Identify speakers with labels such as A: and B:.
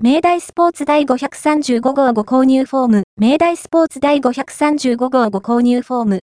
A: 明大スポーツ第535号ご購入フォーム、明大スポーツ第535号ご購入フォーム、